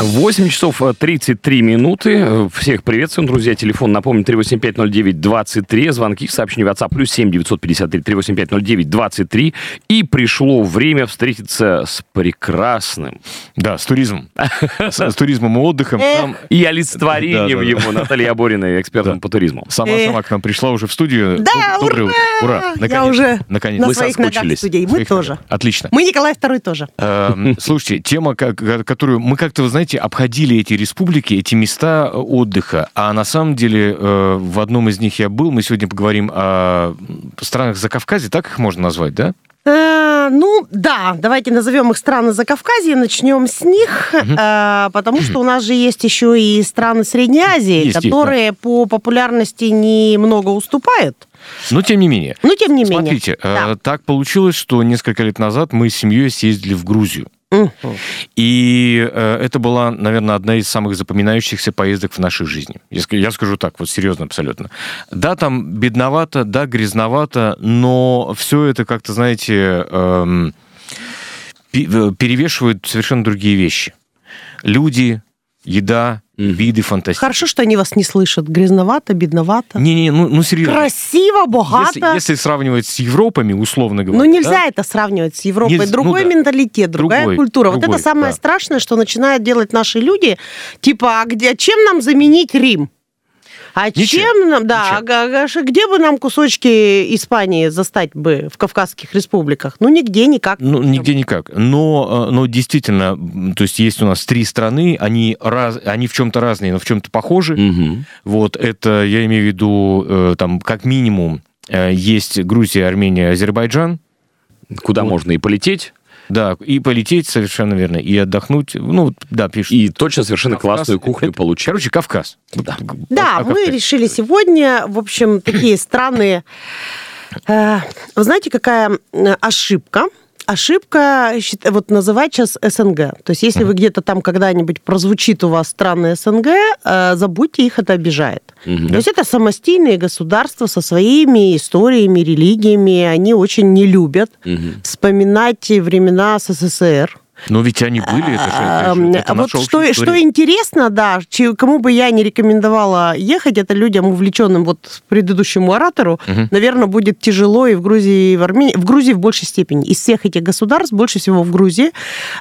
8 часов 33 минуты. Всех приветствуем, друзья. Телефон, напомню, 3850923. Звонки, сообщения WhatsApp, плюс 7 953 3850923. И пришло время встретиться с прекрасным. Да, с туризмом. С, с туризмом и отдыхом. И олицетворением Да, да, да. его, Наталья Борина, экспертом Да. по туризму. Сама-сама к нам пришла уже в студию. Да, ура! Ура! Я уже на Мы своих ногах студии. Мы Своих тоже. ногах. Отлично. Мы Николай II тоже. Эм, Слушайте, тема, которую мы как-то, вы знаете, обходили эти республики, эти места э, отдыха, а на самом деле э, в одном из них я был. Мы сегодня поговорим о странах Закавказья, так их можно назвать, да? Э, ну, да, давайте назовем их страны Закавказья, начнем с них, э, потому что у нас же есть еще и страны Средней Азии, Есть, которые по популярности немного уступают. Но тем не менее. Но тем не менее. Смотрите, э, Да. так получилось, что несколько лет назад мы с семьей съездили в Грузию. И э, это была, наверное, одна из самых запоминающихся поездок в нашей жизни. Я, я скажу так, вот серьезно абсолютно. Да, там бедновато, да, грязновато, но все это как-то, знаете, эм, э, перевешивают совершенно другие вещи. Люди, еда, Мгм. виды фантастики. Хорошо, что они вас не слышат. Грязновато, бедновато. Не-не, ну, ну серьезно. Красиво, богато. Если, если сравнивать с Европами, условно говоря. Ну, нельзя да, это сравнивать с Европой. Нельзя, другой ну да. менталитет, другая Другой, культура. вот другой, это самое да. страшное, что начинают делать наши люди. Типа, а где, чем нам заменить Рим? А Ничем, чем нам, да, ничем. а где бы нам кусочки Испании застать бы в Кавказских республиках? Ну, нигде, никак. Ну, нигде никак. Но, э, но действительно, то есть есть у нас три страны, они, раз, они в чем-то разные, но в чем-то похожи. Мгм. Вот это, я имею в виду, э, там, как минимум, э, есть Грузия, Армения, Азербайджан. Куда можно и полететь, Да, и полететь совершенно верно, и отдохнуть. Ну, да, пишут. и точно совершенно Кавказ. классную кухню Это, получить. Короче, Кавказ. Да, О- о мы Кавказе. решили сегодня, в общем, такие страны... Э, Вы знаете, какая э, ошибка? Ошибка вот называть сейчас СНГ. То есть если вы где-то там когда-нибудь прозвучит у вас страны СНГ, э, забудьте их, это обижает. Мгм. То есть это самостийные государства со своими историями, религиями. Они очень не любят Мгм. вспоминать времена СССР. Но ведь они были, это же, это же- Эм, это вот наша что, что интересно, да, кому бы я не рекомендовала ехать, это людям, увлеченным вот предыдущему оратору, Мгм. наверное, будет тяжело и в Грузии, и в Армении. В Грузии в большей степени. Из всех этих государств больше всего в Грузии.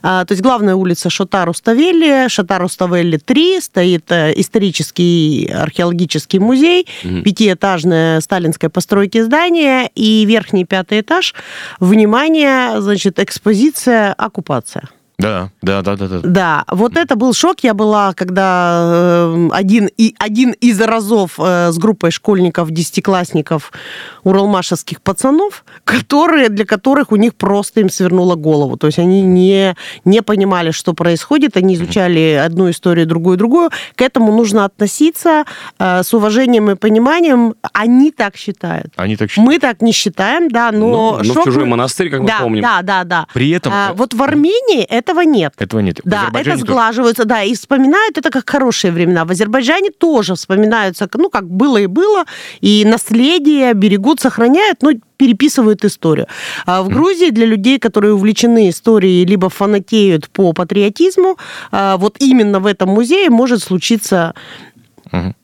А, то есть главная улица Шотару-Ставели, Шотару-Ставели 3, стоит э, исторический археологический музей, Мгм. пятиэтажное сталинской постройки здание и верхний пятый этаж. Внимание, значит, экспозиция «Оккупация». Да, да, да, да, да. Да, вот это был шок. Я была, когда э, один, и, один из разов э, с группой школьников, десятиклассников, уралмашевских пацанов, которые, для которых у них просто им свернуло голову. То есть они не, не понимали, что происходит, они изучали одну историю, другую, другую. К этому нужно относиться э, с уважением и пониманием. Они так считают. Они так считают. Мы так не считаем, да, но... Ну, ну, в шок чужой мы- монастырь, как мы да, помним. Да, да, да. При этом... А, вот в Армении этого нет. Этого нет. Да, это тоже. да, и вспоминают это как хорошие времена. В Азербайджане тоже вспоминаются, ну, как было и было, и наследие берегут, сохраняют, но переписывают историю. А в Грузии для людей, которые увлечены историей, либо фанатеют по патриотизму, а, вот именно в этом музее может случиться Мгм.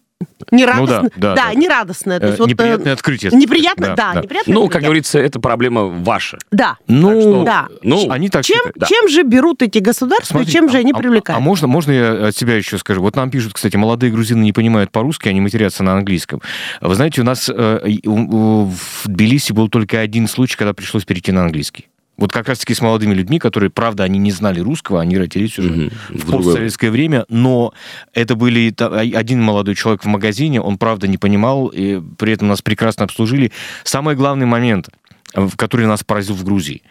Нерадостно, да, да. нерадостное. То Э, есть вот, э, неприятное открытие. Неприятно, Да, да, да. неприятное Ну, как открытие. говорится, эта проблема ваша. Да. Ну, Так что, да. ну, они так Чем, считают. да. чем же берут эти государства, Смотри, и чем же а- они а- привлекают? А, можно, можно я от себя еще скажу? Вот нам пишут, кстати, молодые грузины не понимают по-русски, они матерятся на английском. Вы знаете, у нас э, в Тбилиси был только один случай, когда пришлось перейти на английский. Вот как раз-таки с молодыми людьми, которые, правда, они не знали русского, они родились уже Мгм. в постсоветское время, но это были а- один молодой человек в магазине, он, правда, не понимал, и при этом нас прекрасно обслужили. Самый главный момент, который нас поразил в Грузии,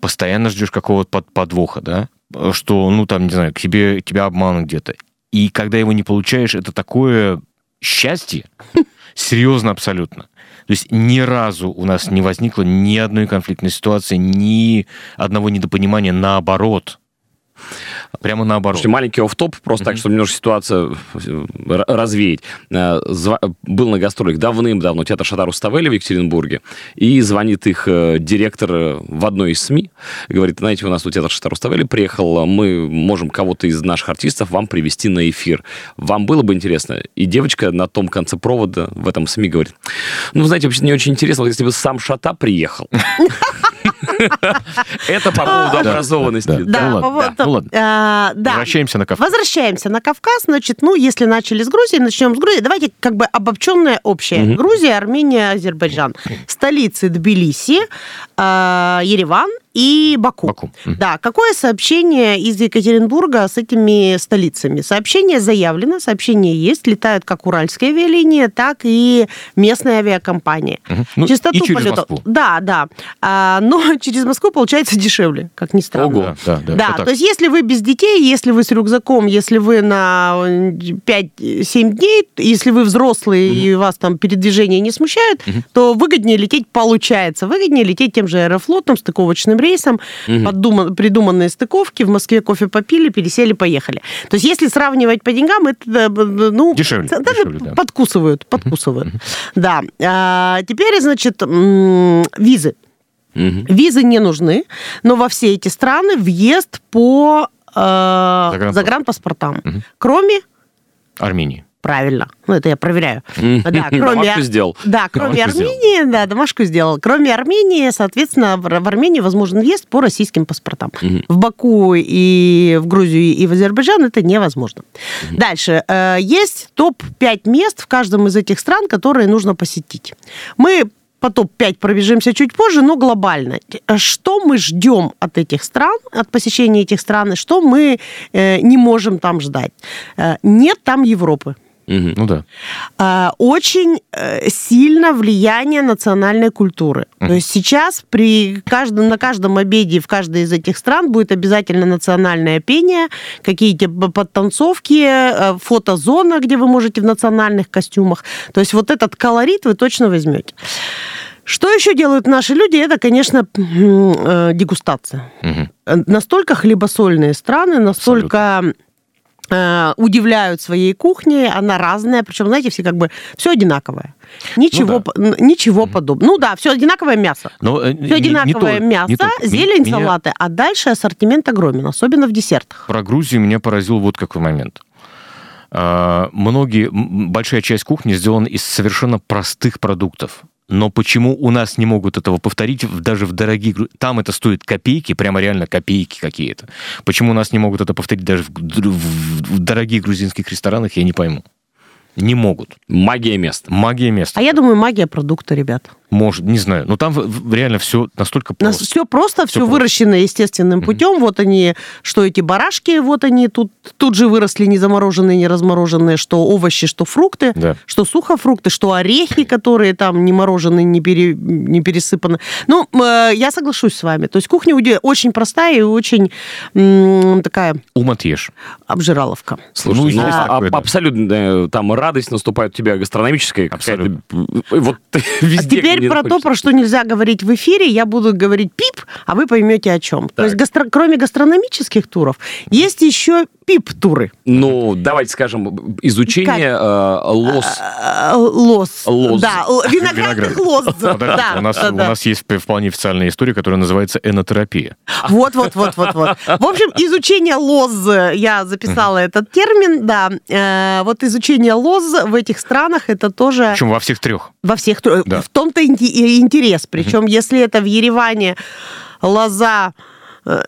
постоянно ждешь какого-то под- подвоха, да, что, ну, там, не знаю, к тебе, тебя обманут где-то. И когда его не получаешь, это такое счастье, серьезно абсолютно. То есть ни разу у нас не возникло ни одной конфликтной ситуации, ни одного недопонимания, наоборот. Прямо наоборот. Слушайте, маленький офф-топ, просто mm-hmm. так, чтобы немножко ситуацию э, развеять. Э, зва... Был на гастролях давным-давно театр Шатару Ставели в Екатеринбурге, и звонит их э, директор в одной из СМИ, говорит, знаете, у нас тут театр Шатару Ставели приехал, мы можем кого-то из наших артистов вам привести на эфир. Вам было бы интересно? И девочка на том конце провода в этом СМИ говорит, ну, знаете, вообще не очень интересно, вот если бы сам Шата приехал. Это по поводу образованности. Да, ну ладно. А, Возвращаемся на Кавказ. Возвращаемся на Кавказ. Значит, ну, если начали с Грузии, начнем с Грузии. Давайте как бы обобщенное общее. Грузия, Армения, Азербайджан. Столицы Тбилиси, а, Ереван и Баку. Баку. Да, какое сообщение из Екатеринбурга с этими столицами? Сообщение заявлено, сообщение есть, летают как уральские авиалинии, так и местные авиакомпании. Угу. Ну, Частоту и через полета... Москву. Да, да. А, но через Москву получается дешевле, как ни странно. Ого. Да, да, да то есть если вы без детей, если вы с рюкзаком, если вы на 5-7 дней, если вы взрослые угу. и вас там передвижение не смущает, угу. то выгоднее лететь получается. Выгоднее лететь тем же аэрофлотом, стыковочным рейсом, угу. поддуман, придуманные стыковки, в Москве кофе попили, пересели, поехали. То есть если сравнивать по деньгам, это, ну... Дешевле. Да, дешевле да. Подкусывают, подкусывают. Угу. Да. А, теперь, значит, визы. Угу. Визы не нужны, но во все эти страны въезд по э, загранпаспортам, угу. кроме Армении. Правильно. Ну, это я проверяю. Да, кроме, домашку сделал. Да, кроме домашку Армении, сделал. да, домашку сделал. Кроме Армении, соответственно, в, Армении возможен въезд по российским паспортам. Угу. В Баку и в Грузию и в Азербайджан это невозможно. Угу. Дальше. Э, есть топ-5 мест в каждом из этих стран, которые нужно посетить. Мы по топ-5 пробежимся чуть позже, но глобально. Что мы ждем от этих стран, от посещения этих стран, и что мы э, не можем там ждать? Э, нет там Европы. Угу. Ну да. А, очень э, сильно влияние национальной культуры. Угу. То есть сейчас при каждом, на каждом обеде в каждой из этих стран будет обязательно национальное пение, какие-то подтанцовки, э, фотозона, где вы можете в национальных костюмах. То есть вот этот колорит вы точно возьмете. Что еще делают наши люди? Это, конечно, э, дегустация. Угу. Настолько хлебосольные страны, настолько Абсолютно удивляют своей кухней, она разная, причем, знаете, все как бы все одинаковое. Ничего, ну, да. ничего подобного. Ну да, все одинаковое мясо. Но, э, все одинаковое не, не мясо, не зелень, меня... салаты, а дальше ассортимент огромен, особенно в десертах. Про Грузию меня поразил вот какой момент. А, многие, большая часть кухни сделана из совершенно простых продуктов но почему у нас не могут этого повторить даже в дорогих... Там это стоит копейки, прямо реально копейки какие-то. Почему у нас не могут это повторить даже в, в, в дорогих грузинских ресторанах, я не пойму. Не могут. Магия места. Магия места. А я думаю, магия продукта, ребят. Может, не знаю. Но там реально все настолько просто. Все просто, все, все выращено просто. естественным путем. Mm-hmm. Вот они, что эти барашки, вот они тут, тут же выросли не замороженные, не размороженные, что овощи, что фрукты, да. что сухофрукты, что орехи, которые там не мороженые, не, пере, не пересыпаны. Ну, э, я соглашусь с вами. То есть кухня очень простая и очень м, такая... Ум отъешь. Обжираловка. Слушай, ну, а, такое, да. абсолютно там радость наступает у тебя гастрономическая. Абсолютно. Вот везде, а теперь теперь про то, про что нельзя говорить в эфире, я буду говорить пип, а вы поймете о чем. Так. То есть гастро... кроме гастрономических туров, есть еще пип-туры. Ну, давайте скажем, изучение э, лос. Э, лос. Лоз. Да, виноградных лоз. Да, у, нас, у нас есть вполне официальная история, которая называется энотерапия. Вот, вот, вот, вот, вот. В общем, изучение лоз, я записала этот термин, да. Э, вот изучение лоз в этих странах, это тоже... Причем во всех трех. Во всех. Да. В том-то интерес. Причем, если это в Ереване лоза э,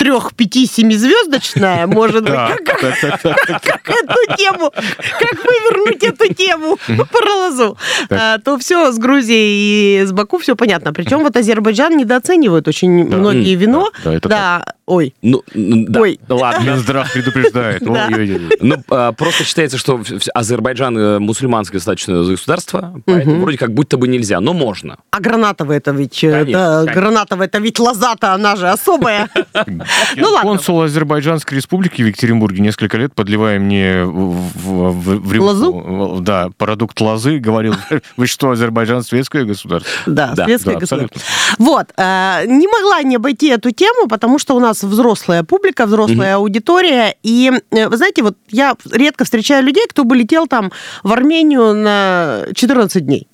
трех, пяти, семизвездочная, может быть, как эту тему, как вывернуть эту тему про лозу, а, то все с Грузией и с Баку все понятно. Причем вот Азербайджан недооценивают очень многие вино. Да, ой. Ну, да, ой. ладно. Минздрав предупреждает. Ну, а, просто считается, что Азербайджан э, мусульманское достаточно государство, поэтому вроде как будто бы нельзя, но можно. А гранатовая это ведь, э, гранатовая это ведь лоза-то, она же особая. Ну ладно. Консул Азербайджанской республики в Екатеринбурге несколько лет, подливая мне в, в- Лозу? да, продукт лозы, говорил, вы что, Азербайджан светское государство? Да, Да, светское да, государство. Вот. э, Не могла не обойти эту тему, потому что у нас взрослая публика, взрослая аудитория. И, э, вы знаете, вот я редко встречаю людей, кто бы летел там в Армению на 14 дней.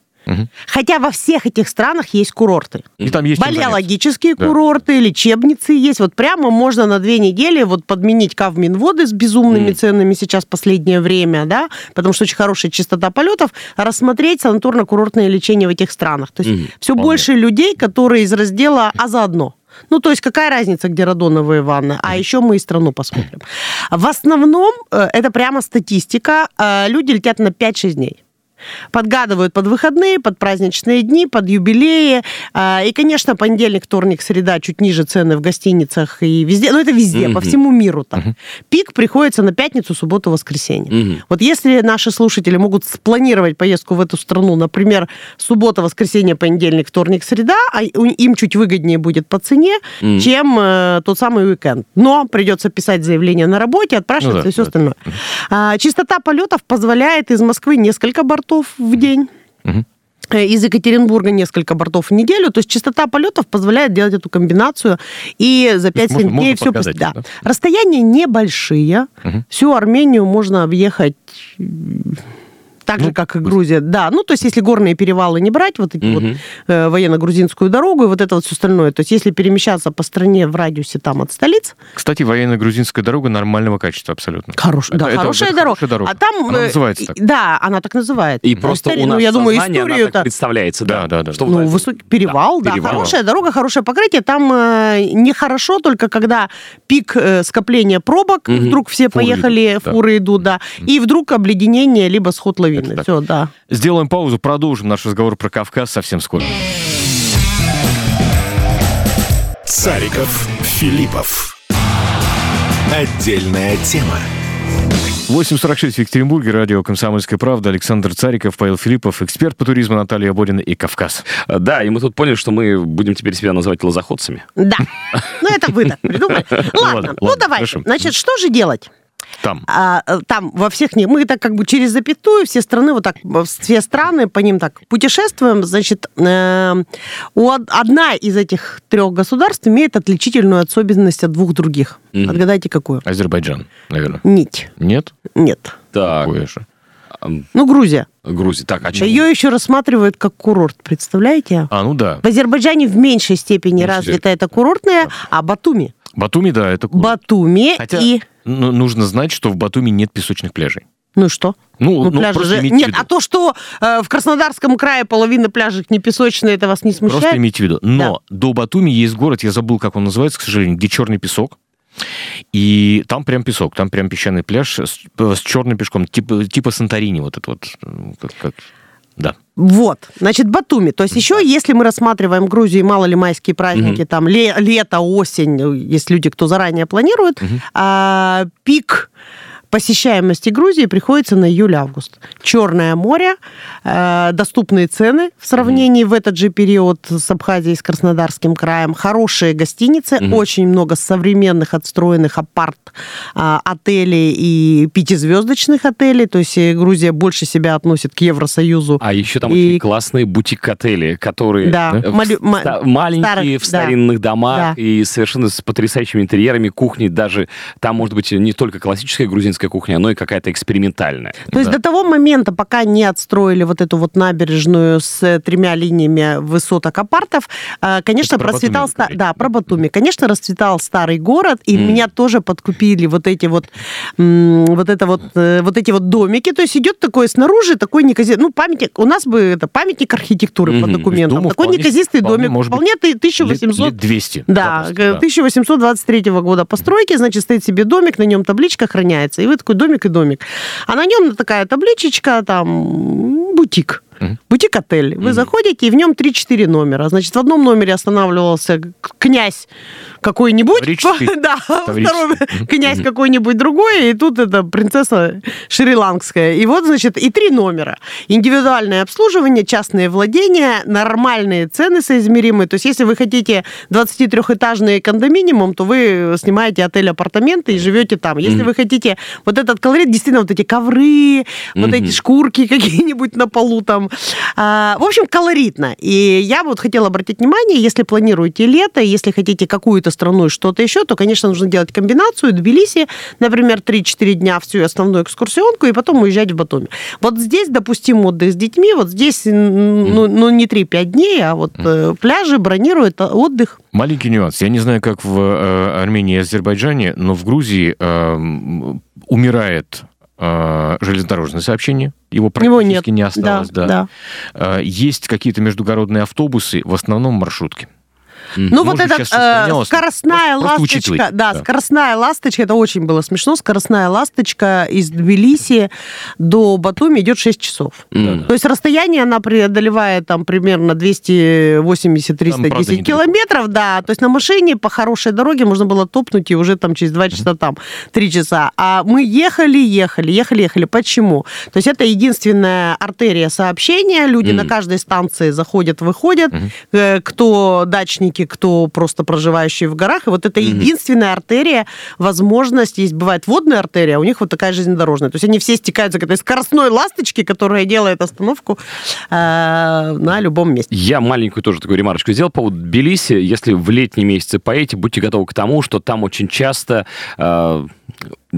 Хотя во всех этих странах есть курорты. И там есть. Балеологические Да. курорты, лечебницы есть. Вот прямо можно на две недели вот подменить Кавминводы с безумными ценами сейчас последнее время, да, потому что очень хорошая частота полетов, рассмотреть санаторно-курортное лечение в этих странах. То есть Мгм. все Вполне. больше людей, которые из раздела «А заодно». Ну, то есть какая разница, где радоновые ванны? А еще мы и страну посмотрим. В основном э, это прямо статистика. э, Люди летят на 5-6 дней. Подгадывают под выходные, под праздничные дни, под юбилеи. А, И, конечно, понедельник, вторник, среда чуть ниже цены в гостиницах и везде. Ну, это везде, по Мгм. всему миру так. Пик приходится на пятницу, субботу, воскресенье. Мгм. Вот если наши слушатели могут спланировать поездку в эту страну, например, суббота, воскресенье, понедельник, вторник, среда, а им чуть выгоднее будет по цене, Мгм. чем э, тот самый уикенд. Но придется писать заявление на работе, отпрашиваться Ну да, и все да. остальное. А, частота полетов позволяет из Москвы несколько бортов в день. Э, Из Екатеринбурга несколько бортов в неделю. То есть частота полетов позволяет делать эту комбинацию. И за То есть 5-7 можно- дней можно все... подгадать, Да. да? Расстояния небольшие. Мгм. Всю Армению можно объехать так же, Ну, как и Грузия. Да, ну, то есть, если горные перевалы не брать, вот эти вот Мгм. э, военно-грузинскую дорогу и вот это вот все остальное, то есть, если перемещаться по стране в радиусе там от столиц, Кстати, военно-грузинская дорога нормального качества абсолютно. Хорош, Это- да, это- хорошая, это дорога. хорошая дорога. А там... Она э, называется так. Да, она так называется. И Ну, просто история- у нас ну, я думаю, историю так представляется, да. Да, да, да. Что Ну, вот- высокий перевал, да, перевал. хорошая дорога, хорошее покрытие. Там э, нехорошо только когда пик э, скопления пробок, Мгм. вдруг все Фуры поехали, идут, да. фуры идут, да, и вдруг обледенение, либо сход лавины. Так. Все, да. Сделаем паузу, продолжим наш разговор про Кавказ совсем скоро. Цариков, Филиппов. Отдельная тема. 8.46 в Екатеринбурге, радио «Комсомольская правда», Александр Цариков, Павел Филиппов, эксперт по туризму Наталья Борина и Кавказ. Да, и мы тут поняли, что мы будем теперь себя называть лозоходцами. Да. Ну, это вы так придумали. Ладно, ну хорошо. Значит, что же делать? Там. А, там во всех не мы так как бы через запятую все страны вот так все страны по ним так путешествуем значит э, у од- одна из этих трех государств имеет отличительную особенность от двух других Мгм. отгадайте какую Азербайджан, наверное. нить Нет? нет Так, Какое же? ну Грузия Грузия. Так, а чем? ее еще рассматривают как курорт представляете А, ну да. в Азербайджане в меньшей степени Меньшей развита это курортная а Батуми Батуми, да, это... круто. Батуми Хотя и ну, нужно знать, что в Батуми нет песочных пляжей. ну и что Ну, Ну, ну, пляжи же... Нет, виду. а то, что э, в Краснодарском крае половина пляжей не песочные, это вас не смущает? Просто имейте в виду. Но до Батуми есть город, я забыл, как он называется, к сожалению, где черный песок. И там прям песок, там прям песчаный пляж с, с черным пешком, типа, типа Санторини, вот это вот. Как, как- Да. Вот, значит, Батуми. То есть еще, если мы рассматриваем Грузию, мало ли майские праздники, там ле- лето, осень, э, есть люди, кто заранее планирует, а, пик посещаемости Грузии приходится на июль-август. Черное море, э, доступные цены в сравнении в этот же период с Абхазией, с Краснодарским краем, хорошие гостиницы, очень много современных отстроенных апарт а, и пятизвездочных отелей, то есть э, Грузия больше себя относит к Евросоюзу. А еще там И- очень классные бутик-отели, которые Да, э, в малю- ма- ста- маленькие, старых, в да. старинных домах Да. и совершенно с потрясающими интерьерами, кухней даже. Там может быть не только классическая грузинская кухня, но и какая-то экспериментальная. То есть Да. до того момента, пока не отстроили вот эту вот набережную с э, тремя линиями высоток апартов, э, конечно, про процветал... Батуми ста-. Да, про Батуми. Конечно, расцветал старый город, и Мгм. меня тоже подкупили вот эти вот, вот это вот, э, вот эти вот домики. То есть идет такой снаружи, такой неказистый, ну, памятник, у нас бы это памятник архитектуры по. То есть документам. дому Такой вполне- неказистый вполне домик, может вполне ты- Лет, 1800... лет 200. Да, к- 1823 года постройки, значит, стоит себе домик, на нем табличка охраняется, и вы такой домик и домик. А на нем такая табличечка, там, бутик. Бутик-отель. Вы заходите, и в нем 3-4 номера. Значит, в одном номере останавливался князь какой-нибудь. Да, второй князь какой-нибудь другой, и тут это принцесса шри-ланкская. И вот, значит, и три номера. Индивидуальное обслуживание, частные владения, нормальные цены соизмеримые. То есть, если вы хотите 23-этажный кондоминиум, то вы снимаете отель-апартаменты и живете там. Если вы хотите вот этот колорит, действительно, вот эти ковры, вот эти шкурки какие-нибудь на полу там. А, в общем, колоритно. И я вот хотела обратить внимание, если планируете лето, если хотите какую-то страну и что-то еще, то, конечно, нужно делать комбинацию. Тбилиси, например, 3-4 дня всю основную экскурсионку, и потом уезжать в Батуми. Вот здесь допустим отдых с детьми, вот здесь, ну, ну не 3-5 дней, а вот э, пляжи бронируют а, отдых. Маленький нюанс. Я не знаю, как в э, Армении и Азербайджане, но в Грузии э, умирает э, железнодорожное сообщение. Его практически Его нет. не осталось. Да, да. Да. Э, есть какие-то междугородные автобусы, в основном маршрутки. Ну, вот эта э, скоростная просто, ласточка, да, да, скоростная ласточка, это очень было смешно, скоростная ласточка из Тбилиси до Батуми идет 6 часов. Mm. То есть расстояние она преодолевает там примерно 280-310 километров, да, то есть на машине по хорошей дороге можно было топнуть и уже там через 2 часа там 3 часа. А мы ехали, ехали, ехали, ехали. Почему? То есть это единственная артерия сообщения, люди mm. на каждой станции заходят, выходят, mm. кто дачники, кто просто проживающие в горах. И вот это mm-hmm. единственная артерия, возможность, есть бывает водная артерия, а у них вот такая железнодорожная. То есть они все стекаются к этой скоростной ласточке, которая делает остановку э, на любом месте. Я маленькую тоже такую ремарочку сделал по поводу Тбилиси. Если в летние месяцы поедете, будьте готовы к тому, что там очень часто э,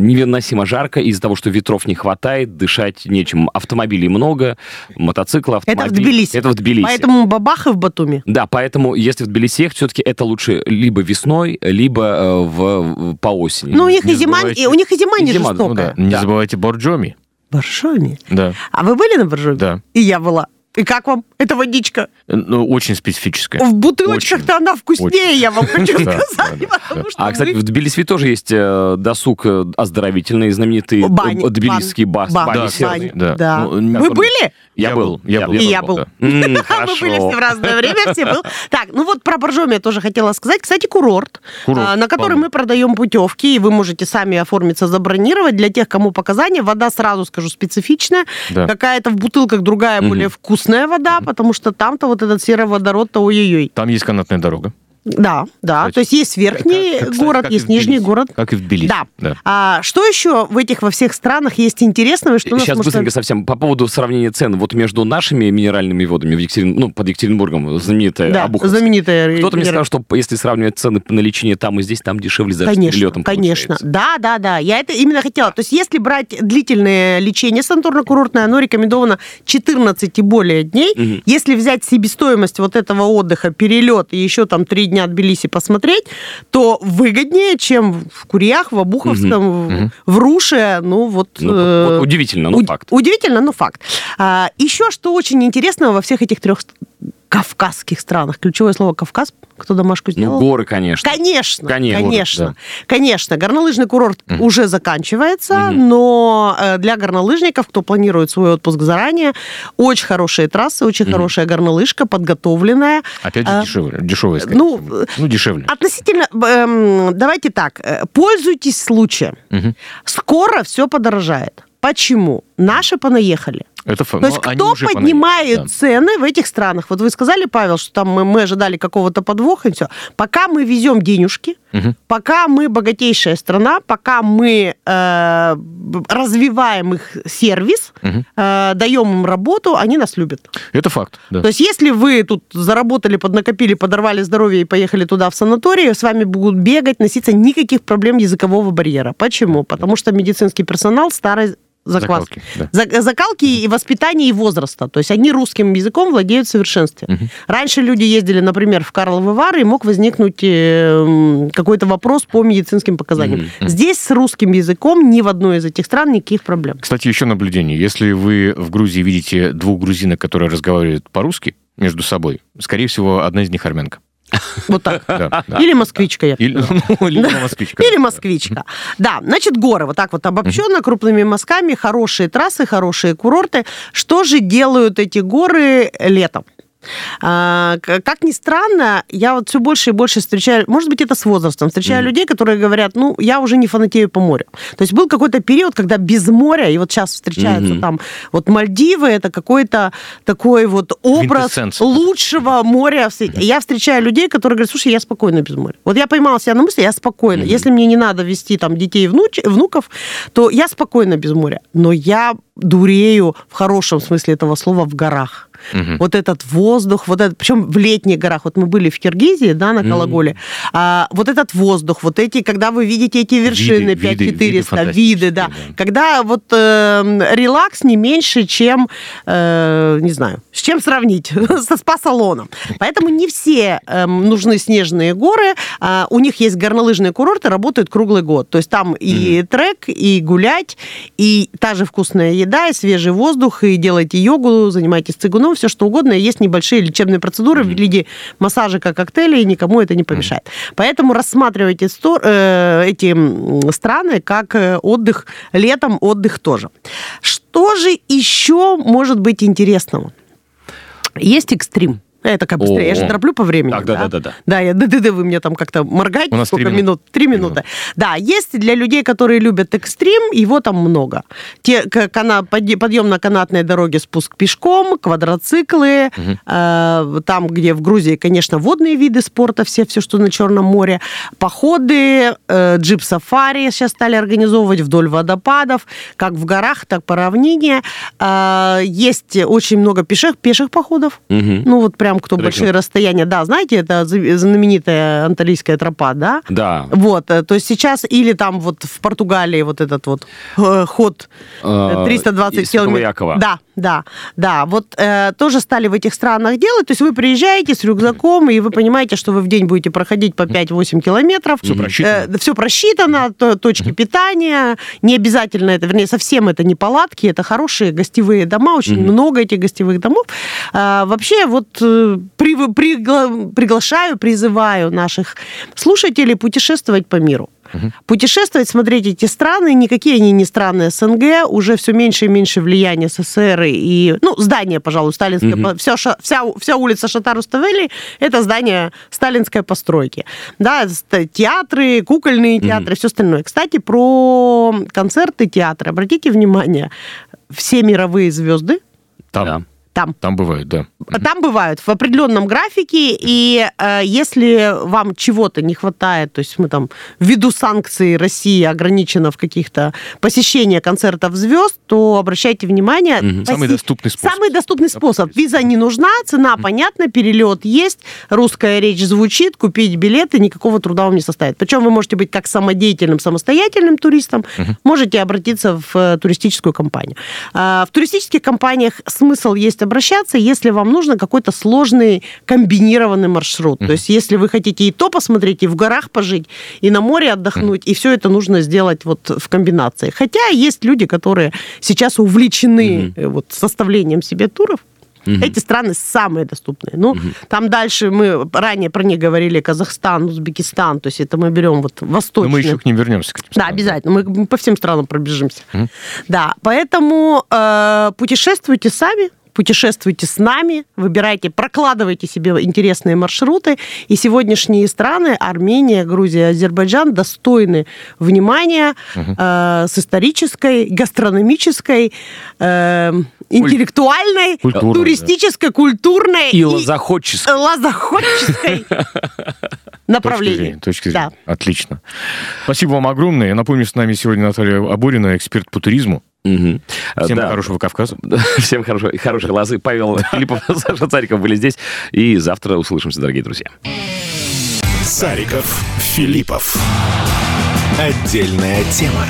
невыносимо жарко из-за того, что ветров не хватает, дышать нечем. Автомобилей много, мотоциклов, автомобилей. Это в Тбилиси. Это в Тбилиси. Поэтому бабах и в Батуми. Да, поэтому если в Тбилиси ехать, все-таки это лучше либо весной, либо э, в, по осени. Ну, у них, и зима, забывайте... у них и зима не зима, жестокая. Ну, да. Не да. забывайте Борджоми. Боржоми? Да. А вы были на Боржоми? Да. И я была. И как вам эта водичка? Ну, очень специфическая. В бутылочках-то она вкуснее, очень. я вам хочу сказать. А, кстати, в Тбилиси тоже есть э, досуг э, оздоровительный, знаменитый э, тбилисский бас. Бани. Да. Ну, Вы были? Я был. Я был. И я был. Мы были все в разное время, все был. Так, ну вот про Боржоми я тоже хотела сказать. Кстати, курорт, а, на который мы продаем путевки, и вы можете сами оформиться, забронировать. Для тех, кому показания, вода, сразу скажу, специфичная. Какая-то в бутылках другая, более вкусная вода, потому что там-то вот этот сероводород-то ой-ой-ой. Там есть канатная дорога. Да, да. Кстати, То есть есть верхний как, город, как есть нижний город. Как и в Тбилиси. Да. да. А что еще в этих во всех странах есть интересного? Что Сейчас быстренько может... совсем по поводу сравнения цен. Вот между нашими минеральными водами в Екатерин... ну, под Екатеринбургом, знаменитая да, Обуховская. знаменитая. Кто-то мне сказал, что если сравнивать цены на лечение там и здесь, там дешевле за конечно, летом Конечно, да, да, да. Я это именно хотела. То есть если брать длительное лечение санаторно-курортное, оно рекомендовано 14 и более дней. Угу. Если взять себестоимость вот этого отдыха, перелет и еще там три дня Тбилиси посмотреть, смотреть, то выгоднее, чем в Курьях, в Обуховском, угу. в Руше. Ну, вот, ну, э, вот удивительно, но факт. Удивительно, но факт. А, еще что очень интересного во всех этих трех кавказских странах. Ключевое слово Кавказ. Кто домашку ну, сделал? Ну, горы, конечно. Конечно, конечно. Конечно, горы, да. конечно. Горнолыжный курорт mm. уже заканчивается, mm-hmm. но э, для горнолыжников, кто планирует свой отпуск заранее, очень хорошие трассы, очень mm-hmm. хорошая горнолыжка, подготовленная. Опять же, а, дешевле. дешевле ну, ну, дешевле. Относительно, э, давайте так, э, пользуйтесь случаем. Mm-hmm. Скоро все подорожает. Почему? Наши понаехали. Это То есть кто поднимает да. цены в этих странах? Вот вы сказали, Павел, что там мы, мы ожидали какого-то подвоха и все. Пока мы везем денежки, угу. пока мы богатейшая страна, пока мы э, развиваем их сервис, угу. э, даем им работу, они нас любят. Это факт. Да. То есть если вы тут заработали, поднакопили, подорвали здоровье и поехали туда в санаторий, с вами будут бегать, носиться никаких проблем языкового барьера. Почему? Потому что медицинский персонал старый закваски. Закалки, да. закалки и воспитания и возраста. То есть они русским языком владеют в совершенстве. Угу. Раньше люди ездили, например, в Карловы Вары, и мог возникнуть э, какой-то вопрос по медицинским показаниям. Угу. Здесь с русским языком ни в одной из этих стран никаких проблем. Кстати, еще наблюдение. Если вы в Грузии видите двух грузинок, которые разговаривают по-русски между собой, скорее всего, одна из них армянка. Вот так. Или москвичка я. Или, ну, или москвичка. Или москвичка. Да, значит, горы, вот так вот обобщенно, крупными мазками, хорошие трассы, хорошие курорты. Что же делают эти горы летом? А, как ни странно, я вот все больше и больше встречаю, может быть, это с возрастом, встречаю mm-hmm. людей, которые говорят, ну, я уже не фанатею по морю. То есть был какой-то период, когда без моря, и вот сейчас встречаются mm-hmm. там, вот Мальдивы, это какой-то такой вот образ лучшего моря. Mm-hmm. Я встречаю людей, которые говорят, слушай, я спокойно без моря. Вот я поймала себя на мысли, я спокойно. Mm-hmm. Если мне не надо вести там детей и внуч... внуков, то я спокойно без моря. Но я дурею в хорошем смысле этого слова в горах. Угу. Вот этот воздух, вот этот, причем в летних горах, вот мы были в Киргизии, да, на Калаголе, угу. а, вот этот воздух, вот эти, когда вы видите эти вершины виды, 5400, виды, виды да, да, когда вот э, релакс не меньше, чем, э, не знаю, с чем сравнить, со спа-салоном. Поэтому не все э, нужны снежные горы, э, у них есть горнолыжные курорты, работают круглый год, то есть там и трек, и гулять, и та же вкусная еда, и свежий воздух, и делайте йогу, занимайтесь цигуном, ну, все что угодно. Есть небольшие лечебные процедуры mm-hmm. в виде массажика, коктейлей, и никому это не помешает. Mm-hmm. Поэтому рассматривайте э, эти страны как э, отдых летом, отдых тоже. Что же еще может быть интересного? Есть экстрим. Это как быстрее. О-о-о. Я же тороплю по времени. Так, да, да, да, да. Да, я ДДД, вы мне там как-то моргаете. У нас сколько минут? Три минуты. Да, есть для людей, которые любят экстрим, его там много. Те, кана, подъем на канатной дороге, спуск пешком, квадроциклы, угу. э, там, где в Грузии, конечно, водные виды спорта, все, все, что на Черном море, походы, э, джип-сафари сейчас стали организовывать вдоль водопадов, как в горах, так по равнине. Э, есть очень много пеших, пеших походов. Угу. Ну, вот прям кто Трекинг. большие расстояния. Да, знаете, это знаменитая анталийская тропа, да? Да. Вот, э, то есть сейчас или там вот в Португалии вот этот вот э, ход 320 э, километров. Якова. Да, да, да. Вот э, тоже стали в этих странах делать. То есть вы приезжаете с рюкзаком, и вы понимаете, что вы в день будете проходить по 5-8 километров. Все просчитано. Э, все просчитано, точки питания. Не обязательно это, вернее, совсем это не палатки, это хорошие гостевые дома, очень много этих гостевых домов. А, вообще вот при, пригла, приглашаю, призываю наших слушателей путешествовать по миру. Угу. Путешествовать, смотреть эти страны, никакие они не страны СНГ, уже все меньше и меньше влияния СССР и, ну, здание, пожалуй, сталинское, угу. вся, вся, вся улица Шатару-Ставели – это здание сталинской постройки. Да, театры, кукольные театры, угу. все остальное. Кстати, про концерты, театры. Обратите внимание, все мировые звезды там. Да там. Там бывают, да. Там бывают в определенном графике, и э, если вам чего-то не хватает, то есть мы там ввиду санкций России ограничена в каких-то посещениях концертов звезд, то обращайте внимание. Угу. Поси... Самый доступный способ. Самый доступный способ. Виза не нужна, цена угу. понятна, перелет есть, русская речь звучит, купить билеты никакого труда вам не составит. Причем вы можете быть как самодеятельным, самостоятельным туристом, угу. можете обратиться в э, туристическую компанию. Э, в туристических компаниях смысл есть обращаться, если вам нужно какой-то сложный комбинированный маршрут. Mm-hmm. То есть если вы хотите и то посмотреть, и в горах пожить, и на море отдохнуть, mm-hmm. и все это нужно сделать вот в комбинации. Хотя есть люди, которые сейчас увлечены mm-hmm. вот составлением себе туров. Угу. Эти страны самые доступные. Ну, угу. там дальше мы ранее про них говорили Казахстан, Узбекистан, то есть это мы берем вот восточные. Но мы еще к ним вернемся. К этим странам. Да, обязательно. Мы по всем странам пробежимся. Угу. Да, поэтому э, путешествуйте сами, путешествуйте с нами, выбирайте, прокладывайте себе интересные маршруты. И сегодняшние страны, Армения, Грузия, Азербайджан, достойны внимания угу. э, с исторической, гастрономической, э, интеллектуальной, Культура, туристической, да. культурной и, и лазоходческой, лазоходческой направлении. Точки зрения. Да. Отлично. Спасибо вам огромное. Я напомню, с нами сегодня Наталья Аборина, эксперт по туризму. Угу. Всем да. хорошего Кавказа. Всем хорошего, хорошей лозы. Павел Филиппов, Саша Цариков были здесь. И завтра услышимся, дорогие друзья. Цариков, Филиппов. Отдельная тема.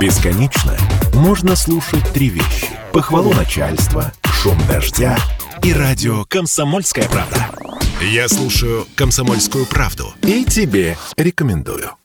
Бесконечно можно слушать три вещи. Похвалу начальства, шум дождя и радио «Комсомольская правда». Я слушаю «Комсомольскую правду» и тебе рекомендую.